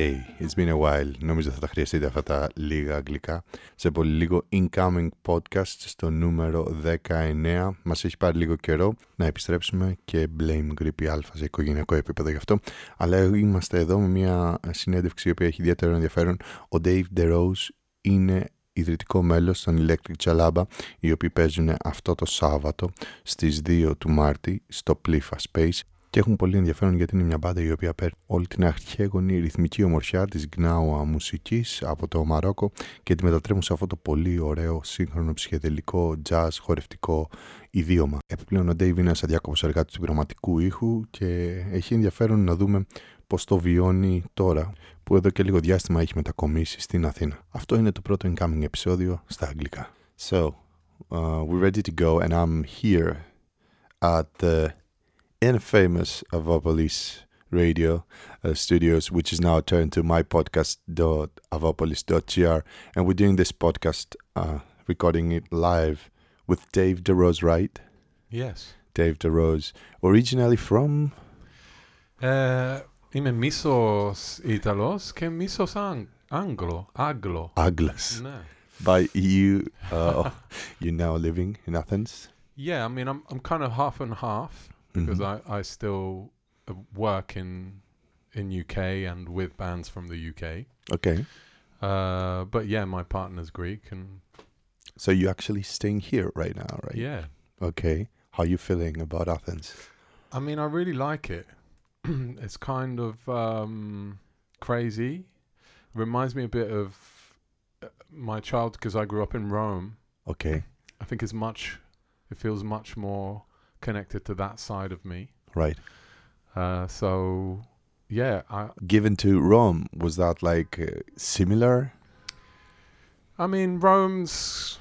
Hey, it's been a while. Νομίζω θα τα χρειαστείτε αυτά τα λίγα αγγλικά. Σε πολύ λίγο incoming podcast στο νούμερο 19. Μας έχει πάρει λίγο καιρό να επιστρέψουμε και blame Grippy Alpha σε οικογενειακό επίπεδο γι' αυτό. Αλλά είμαστε εδώ με μια συνέντευξη η οποία έχει ιδιαίτερο ενδιαφέρον. Ο Dave DeRose είναι ιδρυτικό μέλος των Electric Jalaba οι οποίοι παίζουν αυτό το Σάββατο στις 2 του Μάρτη στο Plifa Space και έχουν πολύ ενδιαφέρον γιατί είναι μια μπάντα η οποία παίρνει όλη την αρχαίγονη ρυθμική ομορφιά της γνάουα μουσικής από το Μαρόκο και τη μετατρέπουν σε αυτό το πολύ ωραίο σύγχρονο ψυχεδελικό jazz χορευτικό ιδίωμα. Επιπλέον ο Dave είναι ένας αδιάκοπος εργάτης του πειραματικού ήχου και έχει ενδιαφέρον να δούμε πώς το βιώνει τώρα που εδώ και λίγο διάστημα έχει μετακομίσει στην Αθήνα. Αυτό είναι το πρώτο incoming επεισόδιο στα αγγλικά. So, uh, we're ready to go and I'm here at the infamous Avopolis radio uh, studios, which is now turned to mypodcast.avopolis.gr. And we're doing this podcast, uh, recording it live with Dave De Rose, right? Yes. Dave De Rose, originally from? Uh, είμαι μίσος Ιταλός και μίσος Anglo, Άγγλο. Άγγλος. By you, uh, you're now living in Athens? Yeah, I mean, I'm, I'm kind of half and half because Mhm. I, I still uh, work in in UK and with bands from the UK. Okay. Uh, but yeah, my partner's Greek and So you're actually staying here right now, right? yeah. Okay. How are you feeling about Athens? I mean, I really like it. it's kind of um, crazy. Reminds me a bit of uh, my child because I grew up in Rome. Okay. I think it's much. It feels much more connected to that side of me. Right. Uh, so, yeah, I. Given to Rome, was that like uh, similar? I mean, Rome's.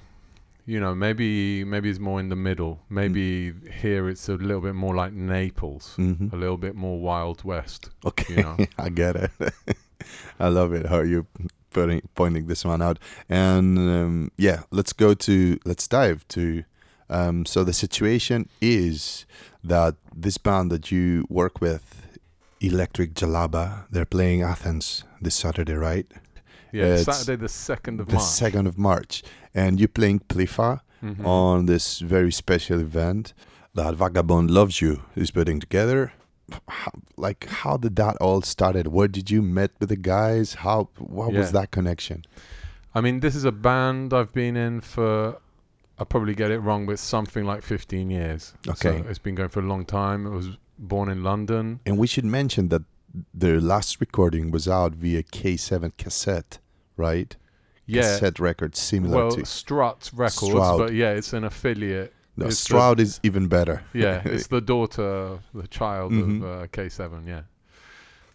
You know, maybe maybe it's more in the middle. Maybe here it's a little bit more like Naples, Mm-hmm. a little bit more Wild West. Okay, you know. I get it. I love it how you putting pointing this one out. And um, yeah, let's go to let's dive to. Um, so the situation is that this band that you work with, Electric Jalaba, they're playing Athens this Saturday, right? Yeah, It's Saturday the second of the March. second of March, and you're playing Plifa Mhm. on this very special event that Vagabond Loves You is putting together. How, like, how did that all started? Where did you met with the guys? How what was that connection? I mean, this is a band I've been in for. I probably get it wrong, but something like 15 years. Okay. So it's been going for a long time. It was born in London. And we should mention that their last recording was out via K7 cassette, right? Yeah. Cassette records similar Well, to Strut Records, Stroud. but yeah, it's an affiliate. no, it's the- Stroud is even better. Yeah, it's the daughter, the child Mhm. of uh, K7. Yeah.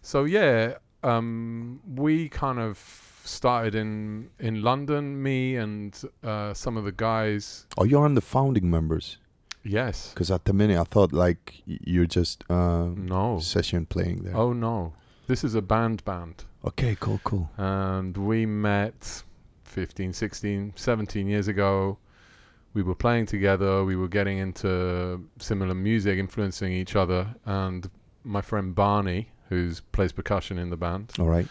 So yeah, um, we kind of started in in London. Me and uh, some of the guys. Oh, you're on the founding members. Yes. Because at the minute I thought like you're just um, No. session playing there. Oh no, this is a band band. Okay, cool, cool. and we met 15 16 17 years ago we were playing together we were getting into similar music influencing each other and my friend barney who plays percussion in the band All right.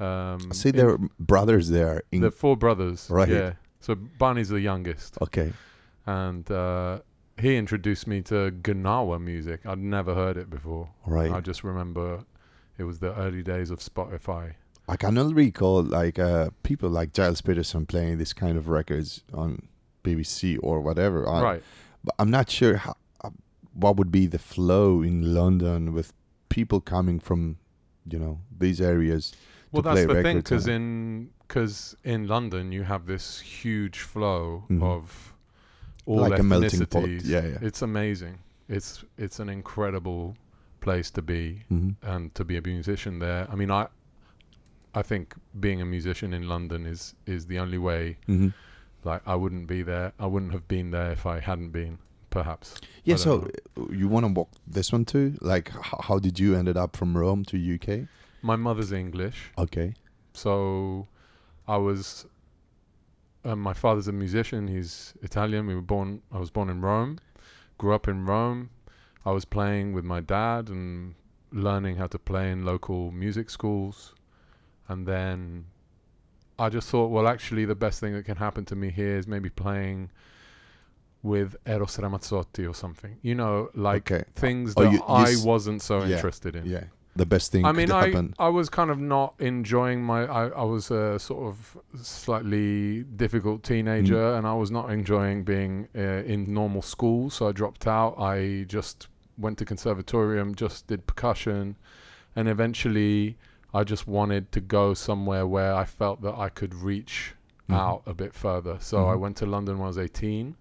Um, I see there are brothers there. In, they're four brothers Right. yeah so barney's the youngest okay. and uh, he introduced me to gnawa music i'd never heard it before right. i just remember it was the early days of spotify I can only recall like uh, people like Gilles Peterson playing this kind of records on BBC or whatever. I- right But I'm not sure how, uh, what would be the flow in London with people coming from, you know, these areas. Well, that's the thing, because in because in London you have this huge flow Mhm. of all Like a melting pot. ethnicities. Yeah, yeah. It's amazing. It's it's an incredible place to be Mhm. and to be a musician there. I mean, I I think being a musician in London is is the only way. Mhm. Like I wouldn't be there. I wouldn't have been there if I hadn't been. Perhaps. Yeah, so don't uh, you want to walk this one too? Like, h- how did you ended up from Rome to UK? My mother's English. Okay. So I was. Uh, my father's a musician. He's Italian. We were born. I was born in Rome. Grew up in Rome. I was playing with my dad and learning how to play in local music schools. and then I just thought, well, actually, the best thing that can happen to me here is maybe playing with Eros Ramazzotti or something. You know, like Okay. things Oh, that you- you I s- wasn't so yeah, interested in. Yeah, the best thing I mean, I, happen. I was kind of not enjoying my. I, I was a sort of slightly difficult teenager, Mm. and I was not enjoying being uh, in normal school. So I dropped out. I just went to conservatorium, just did percussion, and eventually I just wanted to go somewhere where I felt that I could reach Mhm. out a bit further. So I Mhm. went to London when I was 18.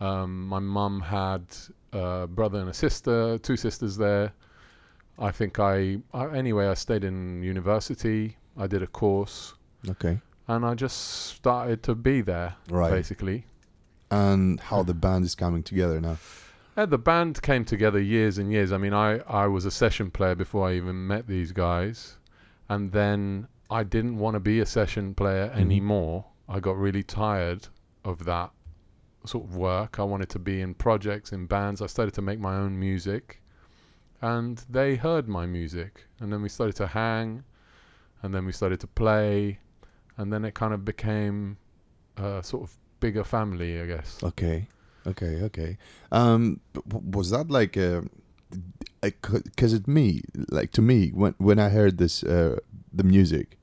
Um, my mum had a brother and a sister, two sisters there. I think I, I anyway I stayed in university. I did a course, Okay, and I just started to be there right. basically. And how the band is coming together now. And the band came together years and years. I mean, I, I was a session player before I even met these guys. And then I didn't want to be a session player Mhm. anymore. I got really tired of that sort of work. I wanted to be in projects, in bands. I started to make my own music. And they heard my music. And then we started to hang. And then we started to play. And then it kind of became a sort of bigger family, I guess. Okay, okay, okay. Um, was that like a? Because it me, like to me, when when I heard this, uh, the music,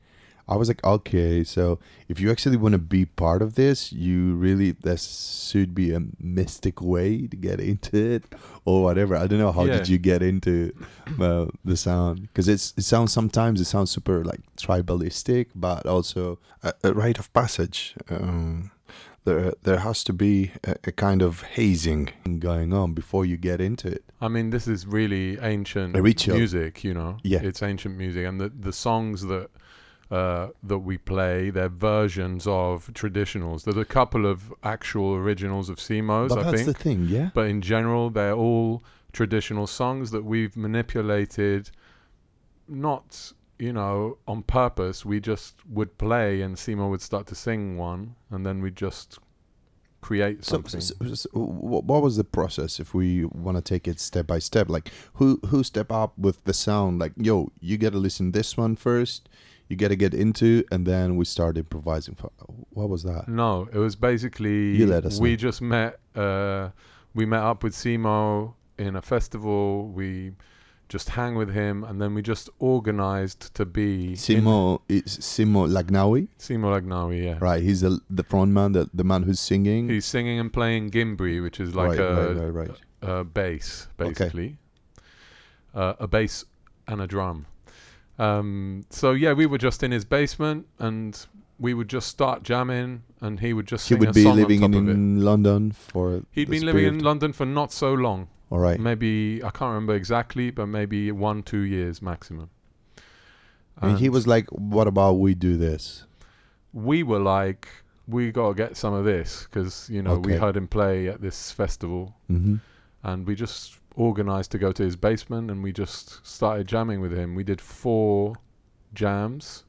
I was like, okay, so if you actually want to be part of this, you really this should be a mystic way to get into it or whatever. I don't know how Yeah. did you get into uh, the sound because it's it sounds sometimes it sounds super like tribalistic, but also a, a rite of passage. Um, there there has to be a, a kind of hazing going on before you get into it. I mean, this is really ancient music, you know. Yeah. it's ancient music, and the the songs that uh, that we play, they're versions of traditionals. There's a couple of actual originals of Simos, but I that's think, the thing, yeah. but in general, they're all traditional songs that we've manipulated, not you know on purpose. We just would play, and Simo would start to sing one, and then we just create something. so, so wh- what was the process if we want to take it step by step? Like who who step up with the sound? Like yo, you got to listen this one first. You got to get into, and then we start improvising. For, what was that? No, it was basically You let us we know. just met. Uh, we met up with Simo in a festival. We just hang with him, and then we just organized to be Simo is Simo Lagnawi, Simo Lagnawi. Yeah, right? He's the the front man, the the man who's singing. he's singing and playing gimbri, which is like right, a, right, right, right. a bass, Okay. basically. Uh, a bass and a drum. Um, so yeah, we were just in his basement, and we would just start jamming, and he would just He would be living in, top of it. in London for. He'd been living in London for not so long. All right. Maybe I can't remember exactly, but maybe one, two years maximum. And he was like, "What about we do this?" We were like, we gotta get some of this because you know we heard him play at this festival, Mm-hmm. and we just organized to go to his basement, and we just started jamming with him. We did four jams,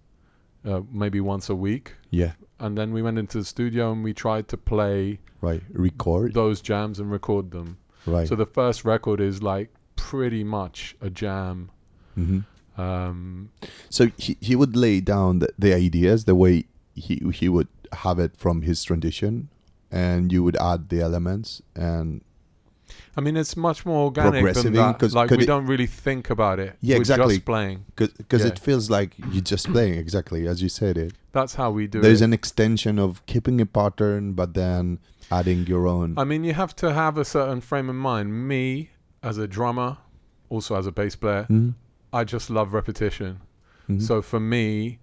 uh, maybe once a week, Yeah. and then we went into the studio and we tried to play Right. Record. those jams and record them. Right. So the first record is like pretty much a jam. mm-hmm. Um, So he, he would lay down the, the ideas the way he he would have it from his tradition, and you would add the elements and I mean, it's much more organic than that. Like we it- don't really think about it. Yeah, We're exactly. Just playing. because Yeah. it feels like you're just playing exactly as you said it. That's how we do it. There's it. an extension of keeping a pattern, but then adding your own. I mean, you have to have a certain frame of mind. Me, as a drummer, also as a bass player, Mhm. I just love repetition. Mhm. So for me,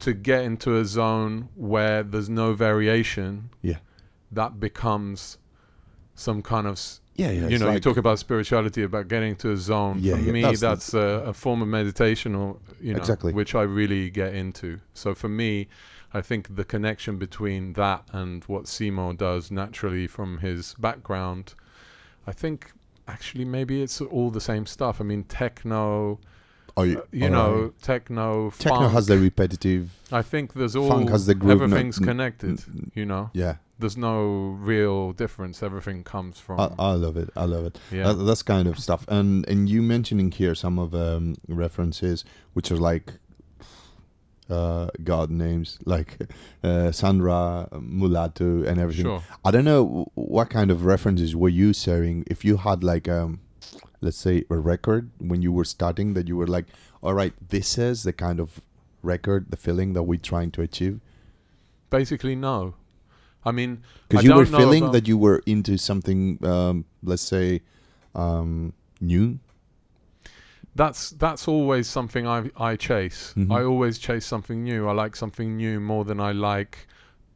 to get into a zone where there's no variation, Yeah. that becomes some kind of yeah, yeah, you know, you talk about spirituality, about getting to a zone. Yeah, For yeah, me, that's that's, the- a, a form of meditation, or you know, Exactly. which I really get into. So for me, I think the connection between that and what Simo does naturally from his background, I think actually maybe it's all the same stuff. I mean, techno, Oh, uh, you, you know, techno, techno funk. has the repetitive. I think there's all funk has the groove, no- everything's n- connected. n- You know, Yeah, there's no real difference. Everything comes from I, I love it. I love it. yeah. That, that's kind of stuff. And and you mentioning here some of um, references which are like uh, god names like uh, Sandra, Mulatto, and everything. Sure. I don't know what kind of references were you sharing. If you had like um, let's say a record when you were starting that you were like, all right, this is the kind of record, the feeling that we're trying to achieve. Basically, no. I mean, Because you were know feeling that you were into something, um, let's say, um, new. that's that's always something I I chase. Mhm. I always chase something new. I like something new more than I like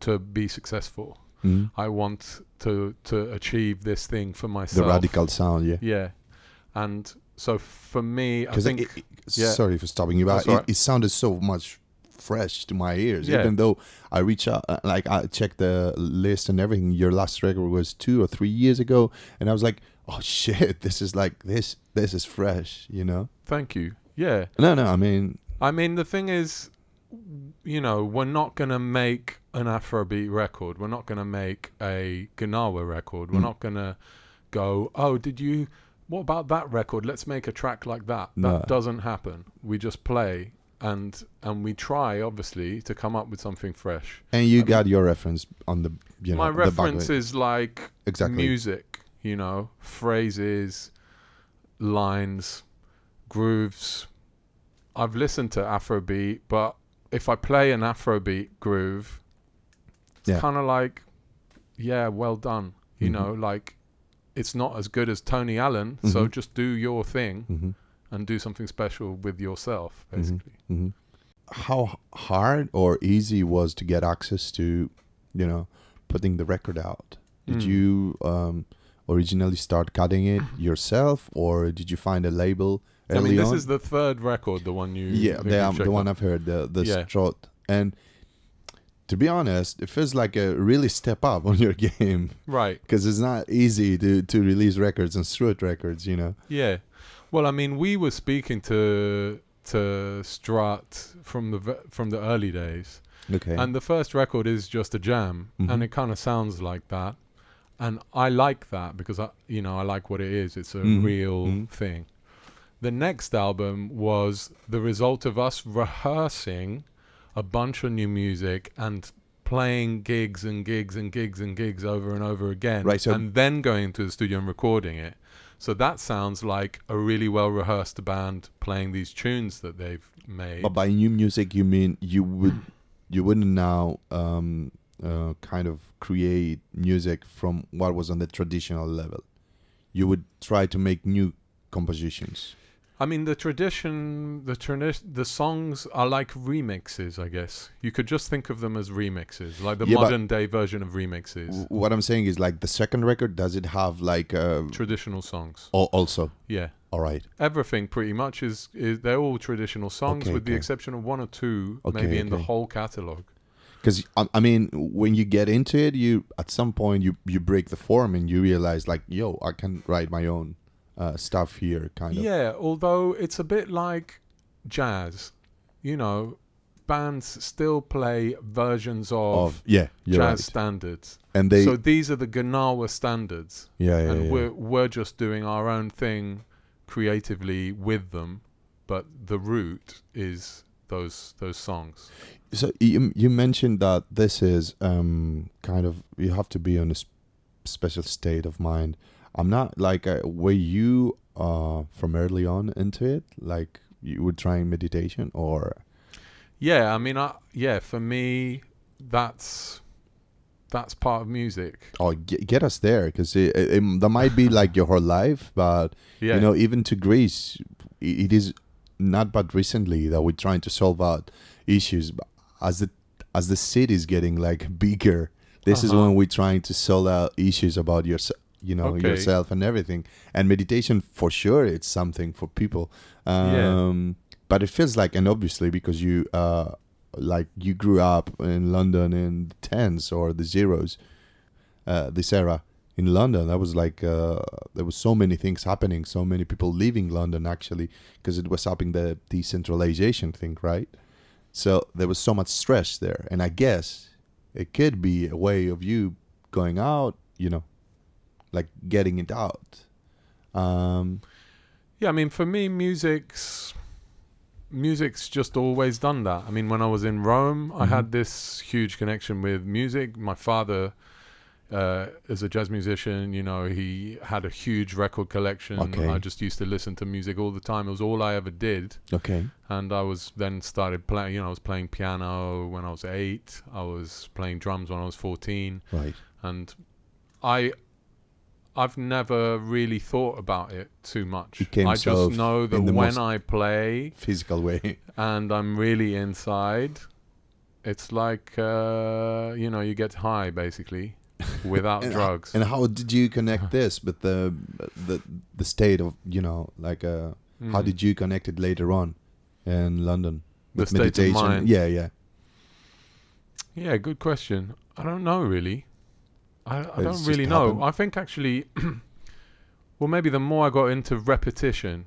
to be successful. Mhm. I want to to achieve this thing for myself. The radical sound, yeah. Yeah, and so for me, I think it, it- yeah. sorry for stopping you, but it, right. it sounded so much fresh to my ears. Yeah. Even though I reach out, uh, like I checked the list and everything. Your last record was two or three years ago, and I was like, oh shit, this is like this. This is fresh, you know. thank you. Yeah, No, no, I mean, I mean the thing is, you know, we're not gonna make an Afrobeat record. We're not gonna make a Gnawa record. We're Mm. not gonna go, oh, did you? What about that record? Let's make a track like that. No. That doesn't happen. We just play and and we try, obviously, to come up with something fresh. and you I got your reference on the, you know, My reference is like exactly. music, you know, phrases, lines, grooves. I've listened to Afrobeat, but if I play an Afrobeat groove, it's Yeah. kind of like, yeah, well done. You Mhm. know, like it's not as good as Tony Allen, so Mhm. just do your thing hmm and do something special with yourself, Mhm. basically. hmm How hard or easy was to get access to, you know, putting the record out? Did Mm. you um, originally start cutting it yourself, or did you find a label I mean, this on? is the third record, the one you yeah, the, um, the one. I've heard, the the Yeah. strut, and to be honest, it feels like a really step up on your game right. because it's not easy to to release records and strut records, you know. Yeah. Well, I mean, we were speaking to to Strut from the from the early days, Okay. and the first record is just a jam, Mhm. and it kind of sounds like that, and I like that because I, you know, I like what it is. It's a Mhm. real Mhm. thing. The next album was the result of us rehearsing a bunch of new music and playing gigs and gigs and gigs and gigs over and over again Right, so- and then going to the studio and recording it so that sounds like a really well rehearsed band playing these tunes that they've made But by new music, you mean you would you wouldn't now um, uh, kind of create music from what was on the traditional level. You would try to make new compositions. I mean, the tradition, the tradi- the songs are like remixes, I guess. You could just think of them as remixes, like the Yeah, modern day version of remixes. W- What I'm saying is like the second record. Does it have like uh, Traditional songs. al- also? Yeah. All right. Everything pretty much is, is they're all traditional songs Okay, with the exception of one or two Okay, maybe in the whole catalog. Because I, I mean, when you get into it, you at some point you you break the form and you realize like, yo, I can write my own uh, stuff here, kind of. Yeah, although it's a bit like jazz. You know, bands still play versions of, Of yeah, jazz right. standards. And they so these are the Gnawa standards. yeah yeah and yeah. we're we're just doing our own thing creatively with them, but the root is those those songs. So you you mentioned that this is um kind of you have to be on a s- special state of mind. I'm not like uh, were you uh from early on into it like you were trying meditation or Yeah, I mean, I, yeah, for me, that's that's part of music. oh get, get us there because it, it, it- that might be like your whole life, but Yeah, you know even to Greece i- it is not but recently that we're trying to solve out issues but as the as the city is getting like bigger this is Uh-huh. when we're trying to solve out issues about your you know Okay. yourself and everything. And meditation for sure it's something for people. Um Yeah. but it feels like and obviously because you uh like you grew up in london in the tens or the zeros uh this era in london. That was like uh there was so many things happening so many people leaving london actually because it was happening the decentralization thing right? So there was so much stress there. And i guess it could be a way of you going out you know like getting it out um yeah. I mean, for me, music's music's just always done that. I mean, when I was in Rome, I Mhm. had this huge connection with music. My father, uh, as a jazz musician, you know, he had a huge record collection. Okay. I just used to listen to music all the time. It was all I ever did. Okay. And I was then started playing, you know, I was playing piano when I was eight. I was playing drums when I was 14 Right. and I I've never really thought about it too much. I just know that when I play Physical way. and I'm really inside, it's like uh, you know you get high basically without And, drugs. And how did you connect this with the the the state of you know like uh how Mm. did you connect it later on in London the with state meditation? of mind? Yeah, yeah. Yeah, good question. I don't know really. I, I don't really know. happened. I think actually, well, maybe the more I got into repetition,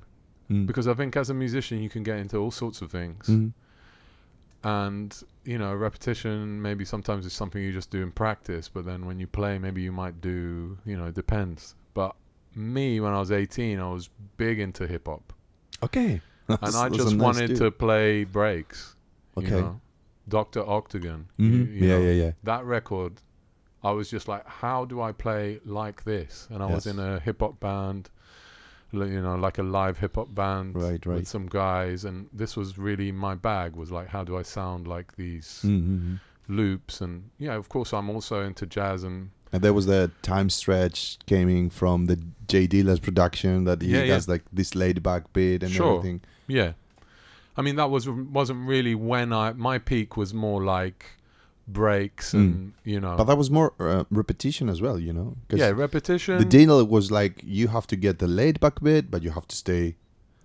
Mm. because I think as a musician you can get into all sorts of things. Mhm. and you know repetition maybe sometimes is something you just do in practice but then when you play maybe you might do you know it depends but me when i was 18 i was big into hip hop Okay. and i just nice wanted dude. to play breaks Okay. you know dr octagon you- Mhm. you Yeah, know, yeah, yeah. that record i was just like how do i play like this and i was in a hip hop band you know like a live hip hop band Right, right. with some guys and this was really my bag was like how do i sound like these Mm-hmm. loops and yeah of course i'm also into jazz and And there was the time stretch coming from the J Dilla's production that he Yeah, yeah. does like this laid back beat and Sure. everything. yeah i mean that was wasn't really when i my peak was more like breaks Mm. and you know But that was more uh, repetition as well, you know? yeah repetition The deal was like you have to get the laid back bit, but you have to stay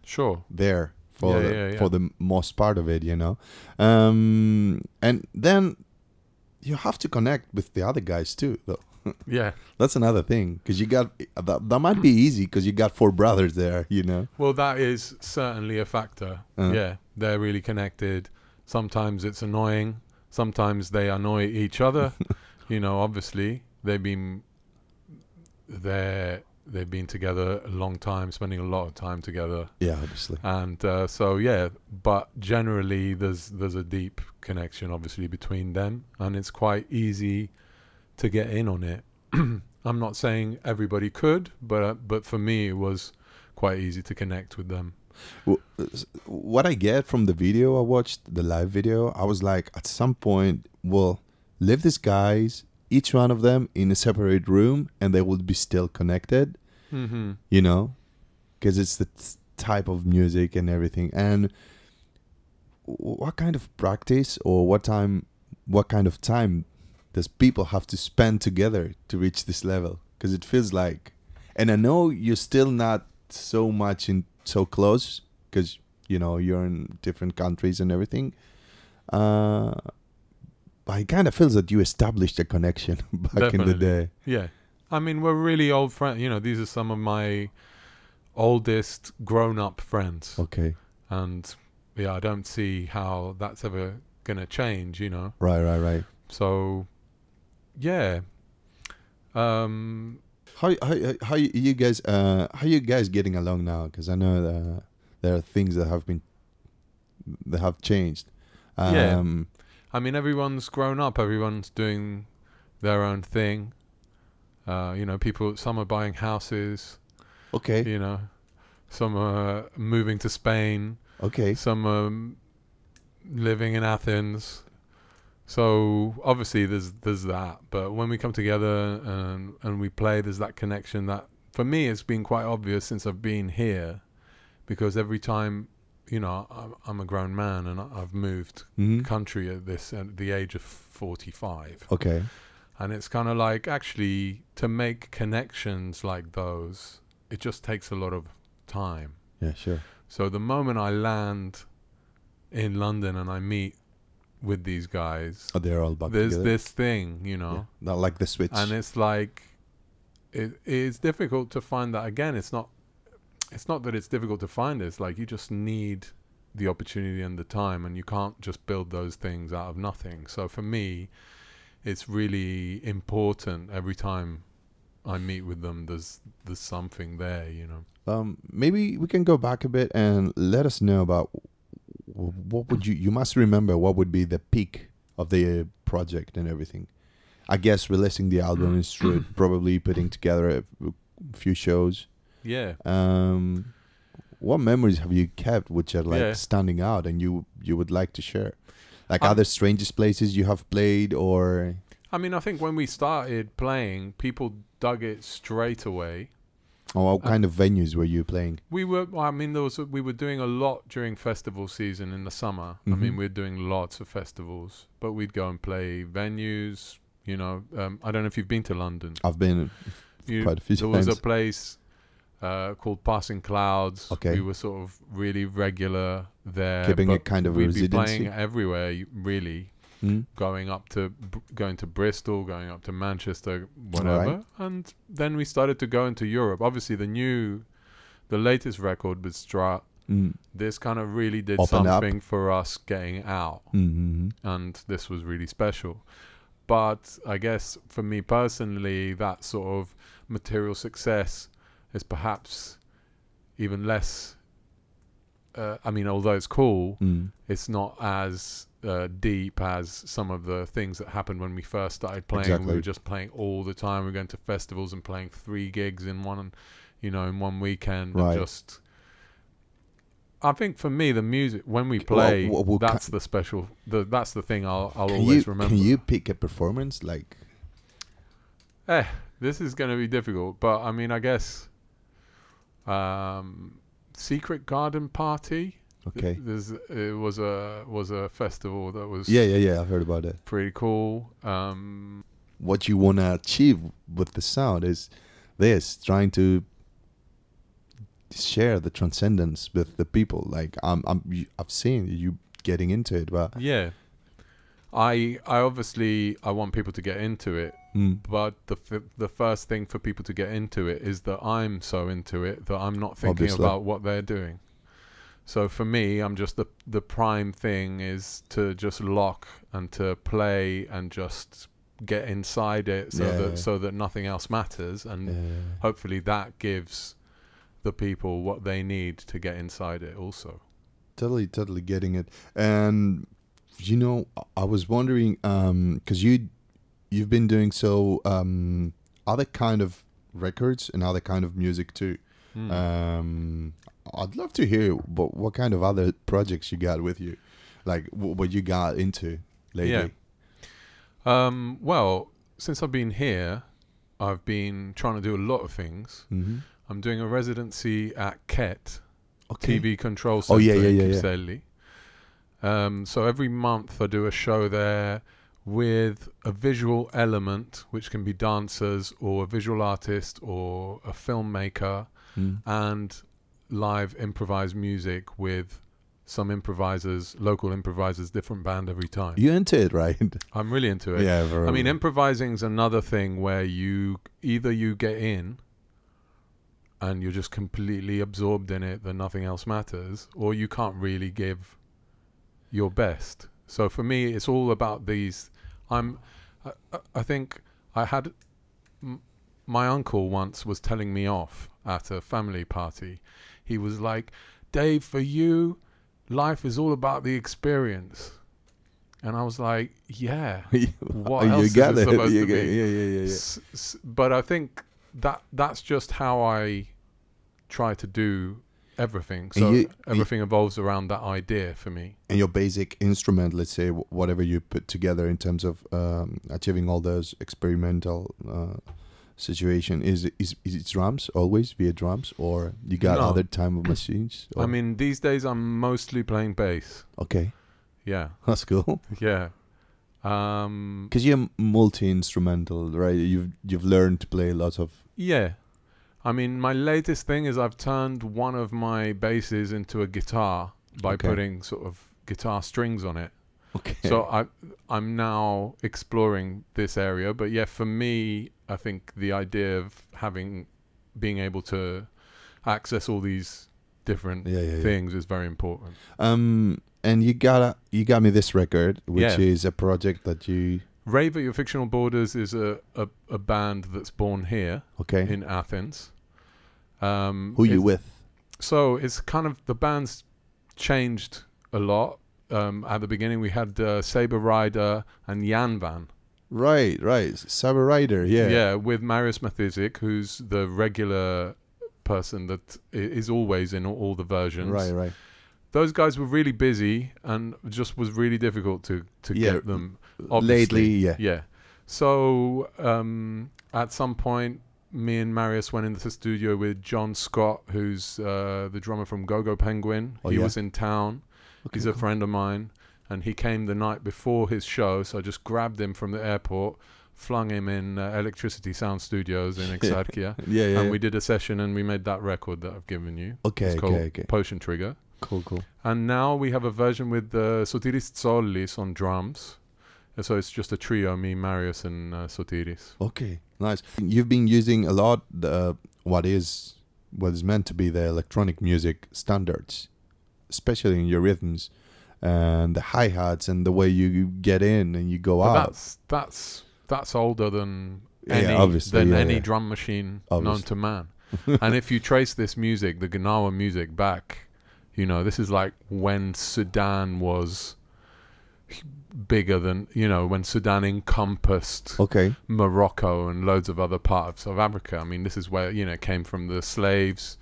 sure there for Yeah, the, yeah, yeah. for the most part of it, you know. Um, and then you have to connect with the other guys too, though. yeah That's another thing because you got that, that might be easy because you got four brothers there, you know. well that is certainly a factor Uh. yeah they're really connected sometimes it's annoying sometimes they annoy each other you know obviously. They've been there they've been together a long time spending a lot of time together. Yeah, obviously. and uh, so yeah but generally there's there's a deep connection obviously between them and it's quite easy to get in on it. I'm not saying everybody could but uh, but for me it was quite easy to connect with them what I get from the video I watched, the live video, I was like, at some point, we'll leave these guys, each one of them, in a separate room, and they would be still connected. mm-hmm. you know, because it's the t- type of music and everything. And what kind of practice or what time, what kind of time does people have to spend together to reach this level? Because it feels like, and I know you're still not so much in so close because you know you're in different countries and everything. Uh, but it kind of feels that you established a connection back in the day. yeah i mean we're really old friends you know these are some of my oldest grown-up friends Okay, and yeah i don't see how that's ever gonna change you know right, right, right. so yeah um How how how you you guys uh how you guys getting along now? Because I know that there are things that have been that have changed. Um, Yeah. I mean, everyone's grown up. Everyone's doing their own thing. Uh, you know, people. Some are buying houses. Okay. You know, some are moving to Spain. Okay. Some are living in Athens. So obviously, there's there's that. But when we come together and and we play, there's that connection. That for me, it's been quite obvious since I've been here, because every time, you know, I'm, I'm a grown man and I've moved Mhm. country at this at the age of 45 Okay. and it's kind of like actually to make connections like those it just takes a lot of time Yeah. Sure. so the moment i land in london and i meet with these guys Oh, they're all back there's together. this thing you know Yeah. Not like the switch. and it's like it it's difficult to find that again it's not it's not that it's difficult to find it's like you just need the opportunity and the time and you can't just build those things out of nothing so for me it's really important every time I meet with them there's there's something there you know um, maybe we can go back a bit and let us know about what would you? You must remember what would be the peak of the project and everything. I guess releasing the album is true. Probably putting together a few shows. Yeah. Um, what memories have you kept which are like Yeah. standing out and you you would like to share? Like Um, other strangest places you have played or I mean, I think when we started playing, people dug it straight away. Or what Uh, kind of venues were you playing? We were. I mean, there was we were doing a lot during festival season in the summer. I mean, Mhm. we are doing lots of festivals, but we'd go and play venues. You know, um, I don't know if you've been to London. I've been You, quite a few there was a place uh, called Passing Clouds. Okay. we were sort of really regular there, Keeping but kind of we'd be playing everywhere. Really, Hmm? going up to going to Bristol, going up to Manchester, whatever, and then we started to go into Europe. Obviously, the new, the latest record with Strut, Mm. this kind of really did Open up. something for us getting out, Mm-hmm. and this was really special. But I guess for me personally, that sort of material success is perhaps even less. Uh, I mean, although it's cool, Mm. it's not as uh, deep as some of the things that happened when we first started playing. We were just playing all the time. We were going to festivals and playing three gigs in one, you know, in one weekend. Right. And just, I think for me, the music when we K- well, play, wha- what that's the special. The, that's the thing I'll I'll always you remember. can you pick a performance like Eh, this is going to be difficult, but I mean, I guess. Um, Secret Garden Party. Okay? There's it was a was a festival that was Yeah, yeah, yeah. I've heard about it. pretty cool. Um, What you want to achieve with the sound is this: trying to share the transcendence with the people. Like I'm I'm I've seen you getting into it, but yeah, I I obviously I want people to get into it, mm, but the f- the first thing for people to get into it is that I'm so into it that I'm not thinking Obviously. about what they're doing. So for me, I'm just the the prime thing is to just lock and to play and just get inside it so Yeah, that so that nothing else matters and yeah. hopefully that gives the people what they need to get inside it also. totally, totally getting it. And you know, I- was wondering, um, because you, you've been doing so um, other kind of records and other kind of music too. Hmm. Um, I'd love to hear what what kind of other projects you got with you, like w- what you got into lately. Um, well, since I've been here, I've been trying to do a lot of things. Mm-hmm. I'm doing a residency at KET, Okay. TV Control Oh, Center yeah, yeah, in yeah, yeah. Um, so every month I do a show there with a visual element, which can be dancers or a visual artist or a filmmaker, Mm. and live improvised music with some improvisers, local improvisers, different band every time. You into it, right? I'm really into it. yeah. Very I mean, improvising is another thing where you either you get in and you're just completely absorbed in it that nothing else matters, or you can't really give your best. So for me, it's all about these. I'm. I, I- I think I had. M- my uncle once was telling me off at a family party. He was like, "Dave, for you, life is all about the experience." And I was like, "Yeah, what you else is it it. supposed You to get- be? Yeah, yeah, yeah, yeah. S- s- but I think that that's just how I try to do everything. So you- everything evolves around that idea for me. And your basic instrument, let's say, whatever you put together in terms of um, achieving all those experimental uh, situation, is is is it drums always via drums, or you got No. other type of machines? I mean, these days I'm mostly playing bass. okay, Yeah, that's cool. yeah. Um, Because you're multi instrumental, right? You've you've learned to play lots of yeah. I mean, my latest thing is I've turned one of my basses into a guitar by Okay. putting sort of guitar strings on it. okay. So I I'm now exploring this area, but yeah, for me, I think the idea of having being able to access all these different yeah, yeah, yeah. things is very important. Um, and you got a, you got me this record, which Yeah. is a project that you Rave at Your Fictional Borders is a, a, a band that's born here okay. in Athens. Um, Who you with? So it's kind of the band's changed a lot. Um, at the beginning, we had uh, Saber Rider and Jan Van. Right, right. Saber Rider, yeah. Yeah, with Marius Mathizik, who's the regular person that is always in all the versions. Right, right. Those guys were really busy and just was really difficult to to Yeah, get them. Obviously. Lately, yeah. Yeah. So um, at some point, me and Marius went into the studio with John Scott, who's uh, the drummer from GoGo Penguin. Oh, he yeah. was in town. Okay, He's a cool. friend of mine, and he came the night before his show. So I just grabbed him from the airport, flung him in uh, Electricity Sound Studios in Exarchia, Yeah, yeah. and yeah. we did a session, and we made that record that I've given you. okay, it's called okay, okay. Potion Trigger. Cool, cool. And now we have a version with uh, Sotiris Tsollis on drums. Uh, So it's just a trio, me, Marius, and uh, Sotiris. Okay, nice. You've been using a lot the what is what is meant to be the electronic music standards, especially in your rhythms and the hi hats and the way you get in and you go But out. that's that's that's older than Yeah, any obviously, than yeah, any yeah. drum machine known to man. and if you trace this music, the Gnawa music back, you know, this is like when Sudan was bigger than you know when Sudan encompassed Okay, Morocco and loads of other parts of Africa. I mean, this is where you know it came from the slaves,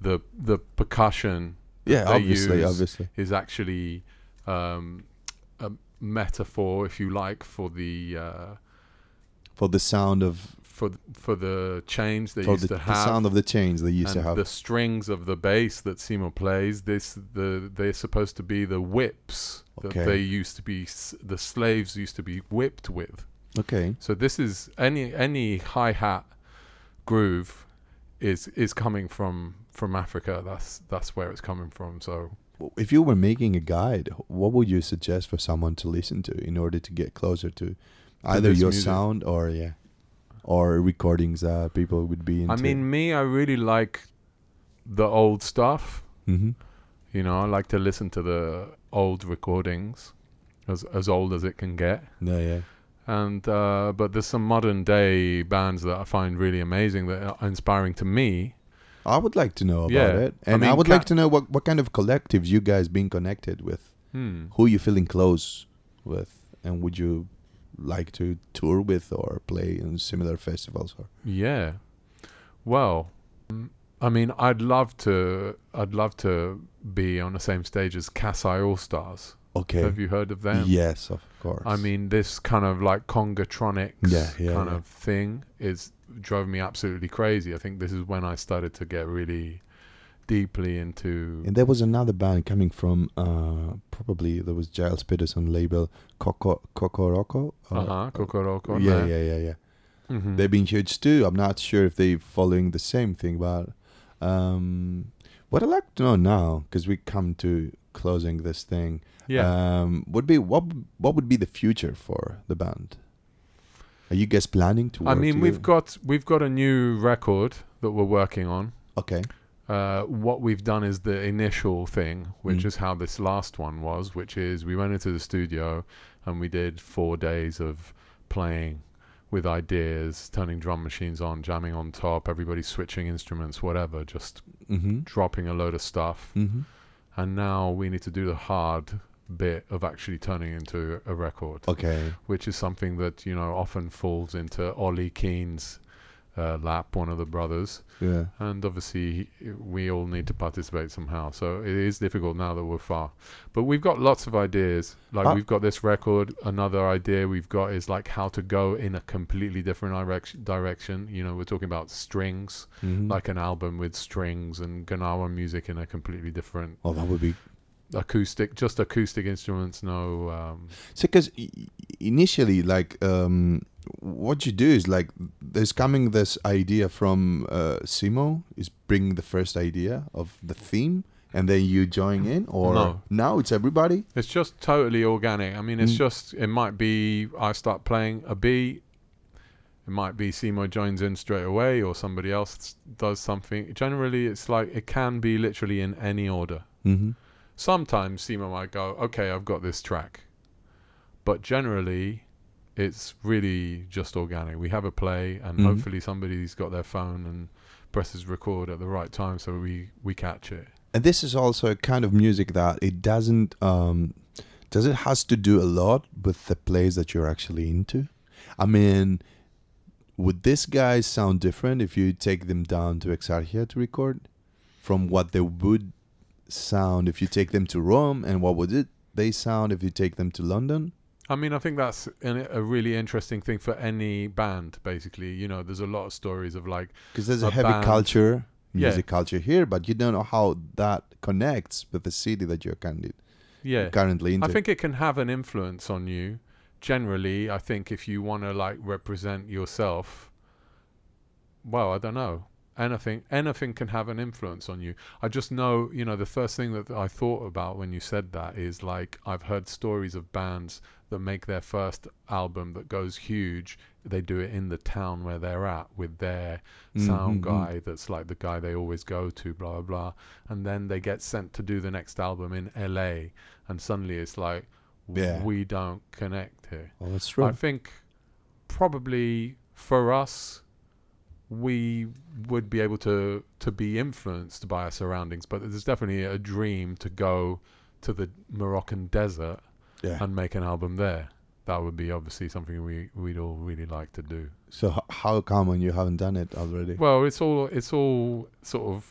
the the percussion yeah, obviously, obviously. is actually um, a metaphor, if you like, for the uh, For the sound of for for the chains they used the, to have. the sound of the chains they used to have. the strings of the bass that Simo plays, this the they're supposed to be the whips that they used to be. The slaves used to be whipped with. okay, So this is any any hi hat groove is is coming from from Africa. That's that's where it's coming from. So if you were making a guide, what would you suggest for someone to listen to in order to get closer to either your music. sound or yeah, or recordings that people would be into? I mean, me, I really like the old stuff. hmm You know, I like to listen to the old recordings, as as old as it can get. yeah, yeah. And uh, but there's some modern day bands that I find really amazing that are inspiring to me. I would like to know about Yeah, it, and I, mean, would Ca- like to know what what kind of collectives you guys been connected with, Hmm. who you feeling close with, and would you like to tour with or play in similar festivals? Or Yeah. Well, I mean, I'd love to. I'd love to be on the same stage as Kasai All Stars. Okay, Have you heard of them? yes, of course. I mean, this kind of like Congotronics Yeah, yeah, kind yeah. of thing is drove me absolutely crazy. I think this is when I started to get really deeply into. And there was another band coming from uh, probably there was Gilles Peterson label Coco Kokoroko. Uh huh. Kokoroko. yeah, yeah, yeah, yeah. hmm They've been huge too. I'm not sure if they're following the same thing, but um, what I'd like to know now, because we come to closing this thing, yeah. um, would be what what would be the future for the band? Are you guys planning to? I mean, we've got we've got a new record that we're working on. okay, Uh, what we've done is the initial thing, which Mm. is how this last one was, which is we went into the studio and we did four days of playing with ideas, turning drum machines on, jamming on top, everybody switching instruments, whatever, just mm-hmm. dropping a load of stuff. Mm-hmm. And now we need to do the hard bit of actually turning into a record, okay, which is something that, you know, often falls into Ollie Keane's uh, lap, one of the brothers yeah, and obviously we all need to participate somehow. So it is difficult now that we're far, but we've got lots of ideas. Like Ah. we've got this record. Another idea we've got is like how to go in a completely different direction. Direction. You know, we're talking about strings, mm-hmm. like an album with strings and Ganawa music in a completely different oh, that would be acoustic, just acoustic instruments. No, um, So, because initially, like, um, what you do is like, there's coming this idea from uh, Simo is bringing the first idea of the theme, and then you join in, or No. now it's everybody. It's just totally organic. I mean, it's Mm. just it might be I start playing a beat. It might be Simo joins in straight away, or somebody else does something. Generally, it's like it can be literally in any order. Mm-hmm. Sometimes Simo might go, "Okay, I've got this track," but generally, it's really just organic. We have a play, and Mhm. hopefully somebody's got their phone and presses record at the right time, so we we catch it. and this is also a kind of music that it doesn't um does it has to do a lot with the plays that you're actually into i mean would this guys sound different if you take them down to exarchia to record from what they would sound if you take them to rome and what would it they sound if you take them to london I mean, I think that's an, a really interesting thing for any band. Basically, you know, there's a lot of stories of like, because there's a, A heavy band- culture Yeah. music culture here but you don't know how that connects with the city that you're kind yeah, currently into I think it can have an influence on you. Generally, I think if you want to like represent yourself, well, I don't know. Anything, anything can have an influence on you. I just know, you know, the first thing that I thought about when you said that is like I've heard stories of bands that make their first album that goes huge. They do it in the town where they're at with their sound Mhm, mhm. guy that's like the guy they always go to, blah blah blah. And then they get sent to do the next album in LA, and suddenly it's like, Yeah. we don't connect here. well that's true I think probably for us, we would be able to to be influenced by our surroundings, but there's definitely a dream to go to the Moroccan desert yeah and make an album there. That would be obviously something we we'd all really like to do. So h- how come when you haven't done it already? Well, it's all it's all sort of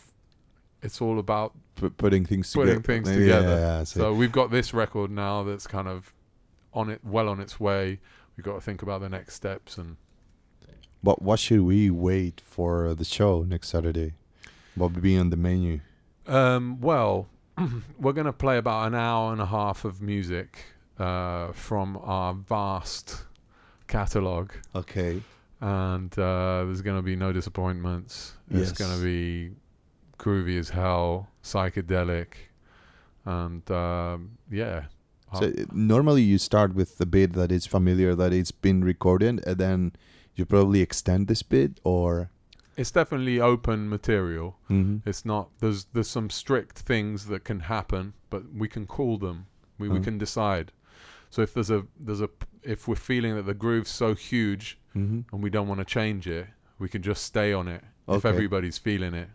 it's all about P- putting things putting together. things together. Yeah, yeah, so- so we've got this record now that's kind of on it well on its way. We've got to think about the next steps and But what should we wait for the show next Saturday? What will be on the menu? Um, well, we're going to play about an hour and a half of music uh, from our vast catalogue, Okay. and uh, there's going to be no disappointments. It's Yes. going to be groovy as hell, psychedelic, and um, yeah. So uh, normally you start with the bit that is familiar, that it's been recorded, and then you probably extend this bit, or it's definitely open material. Mhm. It's not. There's there's some strict things that can happen, but we can call them. We we Uh. can decide. So if there's a there's a if we're feeling that the groove's so huge Mhm. and we don't want to change it, we can just stay on it. If everybody's feeling it,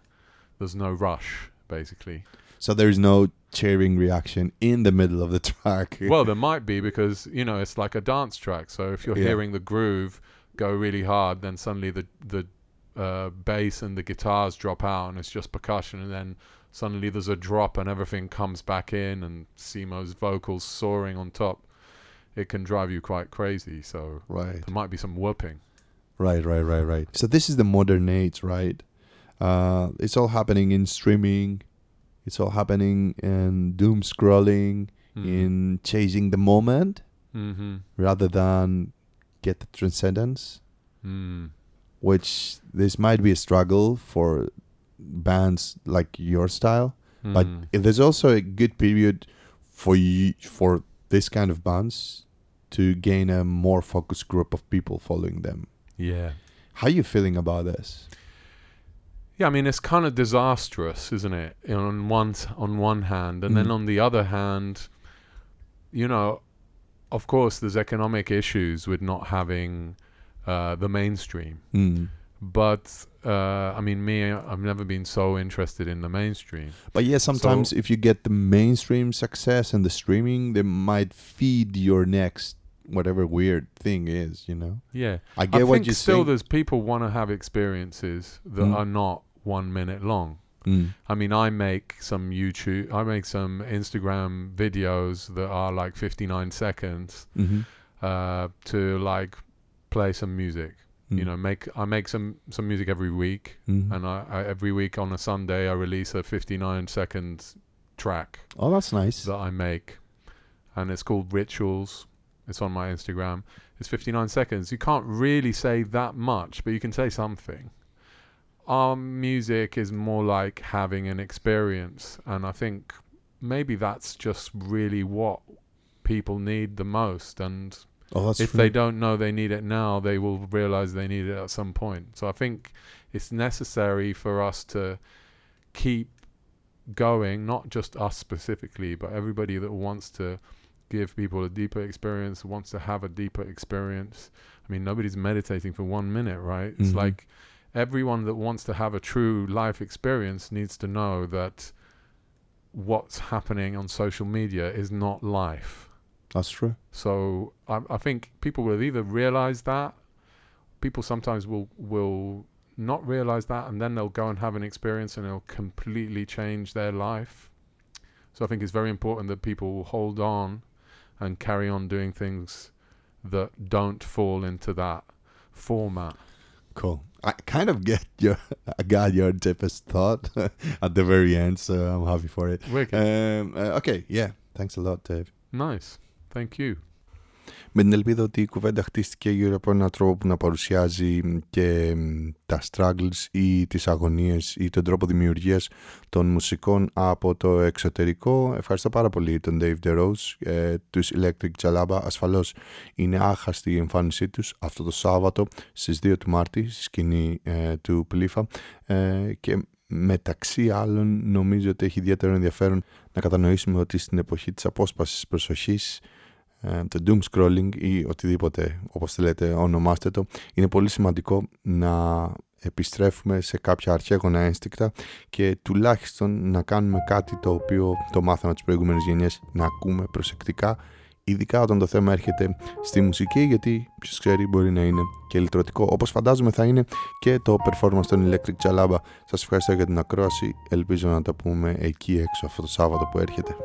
there's no rush, basically. So there's no cheering reaction in the middle of the track. well, there might be because you know it's like a dance track. So if you're Yeah. hearing the groove go really hard, then suddenly the the uh, bass and the guitars drop out, and it's just percussion, and then suddenly there's a drop, and everything comes back in, and Simo's vocals soaring on top. It can drive you quite crazy. So right. there might be some whooping. Right, right, right, right. So this is the modern age, right? Uh, it's all happening in streaming. It's all happening in doom scrolling, in chasing the moment Mm-hmm. rather than get the transcendence. Mm. Which this might be a struggle for bands like your style, but Mm. if there's also a good period for you for this kind of bands to gain a more focused group of people following them. yeah. How are you feeling about this? Yeah, I mean it's kind of disastrous, isn't it? You know, on one on one hand, and then Mhm. on the other hand, you know, of course, there's economic issues with not having uh, the mainstream. Mm. But uh, I mean, me, I've never been so interested in the mainstream. But yeah, sometimes if you get the mainstream success and the streaming, they might feed your next whatever weird thing is. You know, Yeah, I I get what think you still say. there's people want to have experiences that Mm. are not one minute long. Mm. I mean, I make some YouTube, I make some Instagram videos that are like 59 seconds hmm uh, to like play some music. Mm. You know, make I make some some music every week, Mhm. and I, I every week on a Sunday I release a 59 second track oh, that's nice. that I make, and it's called Rituals. It's on my Instagram. It's 59 seconds. You can't really say that much, but you can say something. Our music is more like having an experience, and I think maybe that's just really what people need the most. And oh, if true. they don't know they need it now, they will realize they need it at some point. So I think it's necessary for us to keep going, not just us specifically, but everybody that wants to give people a deeper experience, wants to have a deeper experience. I mean, nobody's meditating for one minute, right? It's Mhm. like everyone that wants to have a true life experience needs to know that what's happening on social media is not life. That's true. So I, I think people will either realize that, people sometimes will will not realize that, and then they'll go and have an experience and it'll completely change their life. So I think it's very important that people hold on and carry on doing things that don't fall into that format. Cool. I kind of get your, I got your deepest thought at the very end, so I'm happy for it. Um, uh, okay, yeah. Thanks a lot, Dave. nice. Thank you. Με την ελπίδα ότι η κουβέντα χτίστηκε γύρω από έναν τρόπο που να παρουσιάζει και μ, τα struggles ή τις αγωνίες ή τον τρόπο δημιουργίας των μουσικών από το εξωτερικό. Ευχαριστώ πάρα πολύ τον Dave DeRose, ε, τους Electric Jalaba. Ασφαλώς είναι άχαστη η εμφάνισή τους αυτό το Σάββατο στις 2 του Μάρτη στη σκηνή ε, του Πλήφα ε, και μεταξύ άλλων νομίζω ότι έχει ιδιαίτερο ενδιαφέρον να κατανοήσουμε ότι στην εποχή της απόσπασης προσοχής ε, το doom scrolling ή οτιδήποτε όπως θέλετε ονομάστε το είναι πολύ σημαντικό να επιστρέφουμε σε κάποια αρχαίγωνα ένστικτα και τουλάχιστον να κάνουμε κάτι το οποίο το μάθαμε τις προηγούμενες γενιές να ακούμε προσεκτικά ειδικά όταν το θέμα έρχεται στη μουσική γιατί ποιος ξέρει μπορεί να είναι και λυτρωτικό όπως φαντάζομαι θα είναι και το performance των Electric Jalaba σας ευχαριστώ για την ακρόαση ελπίζω να τα πούμε εκεί έξω αυτό το Σάββατο που έρχεται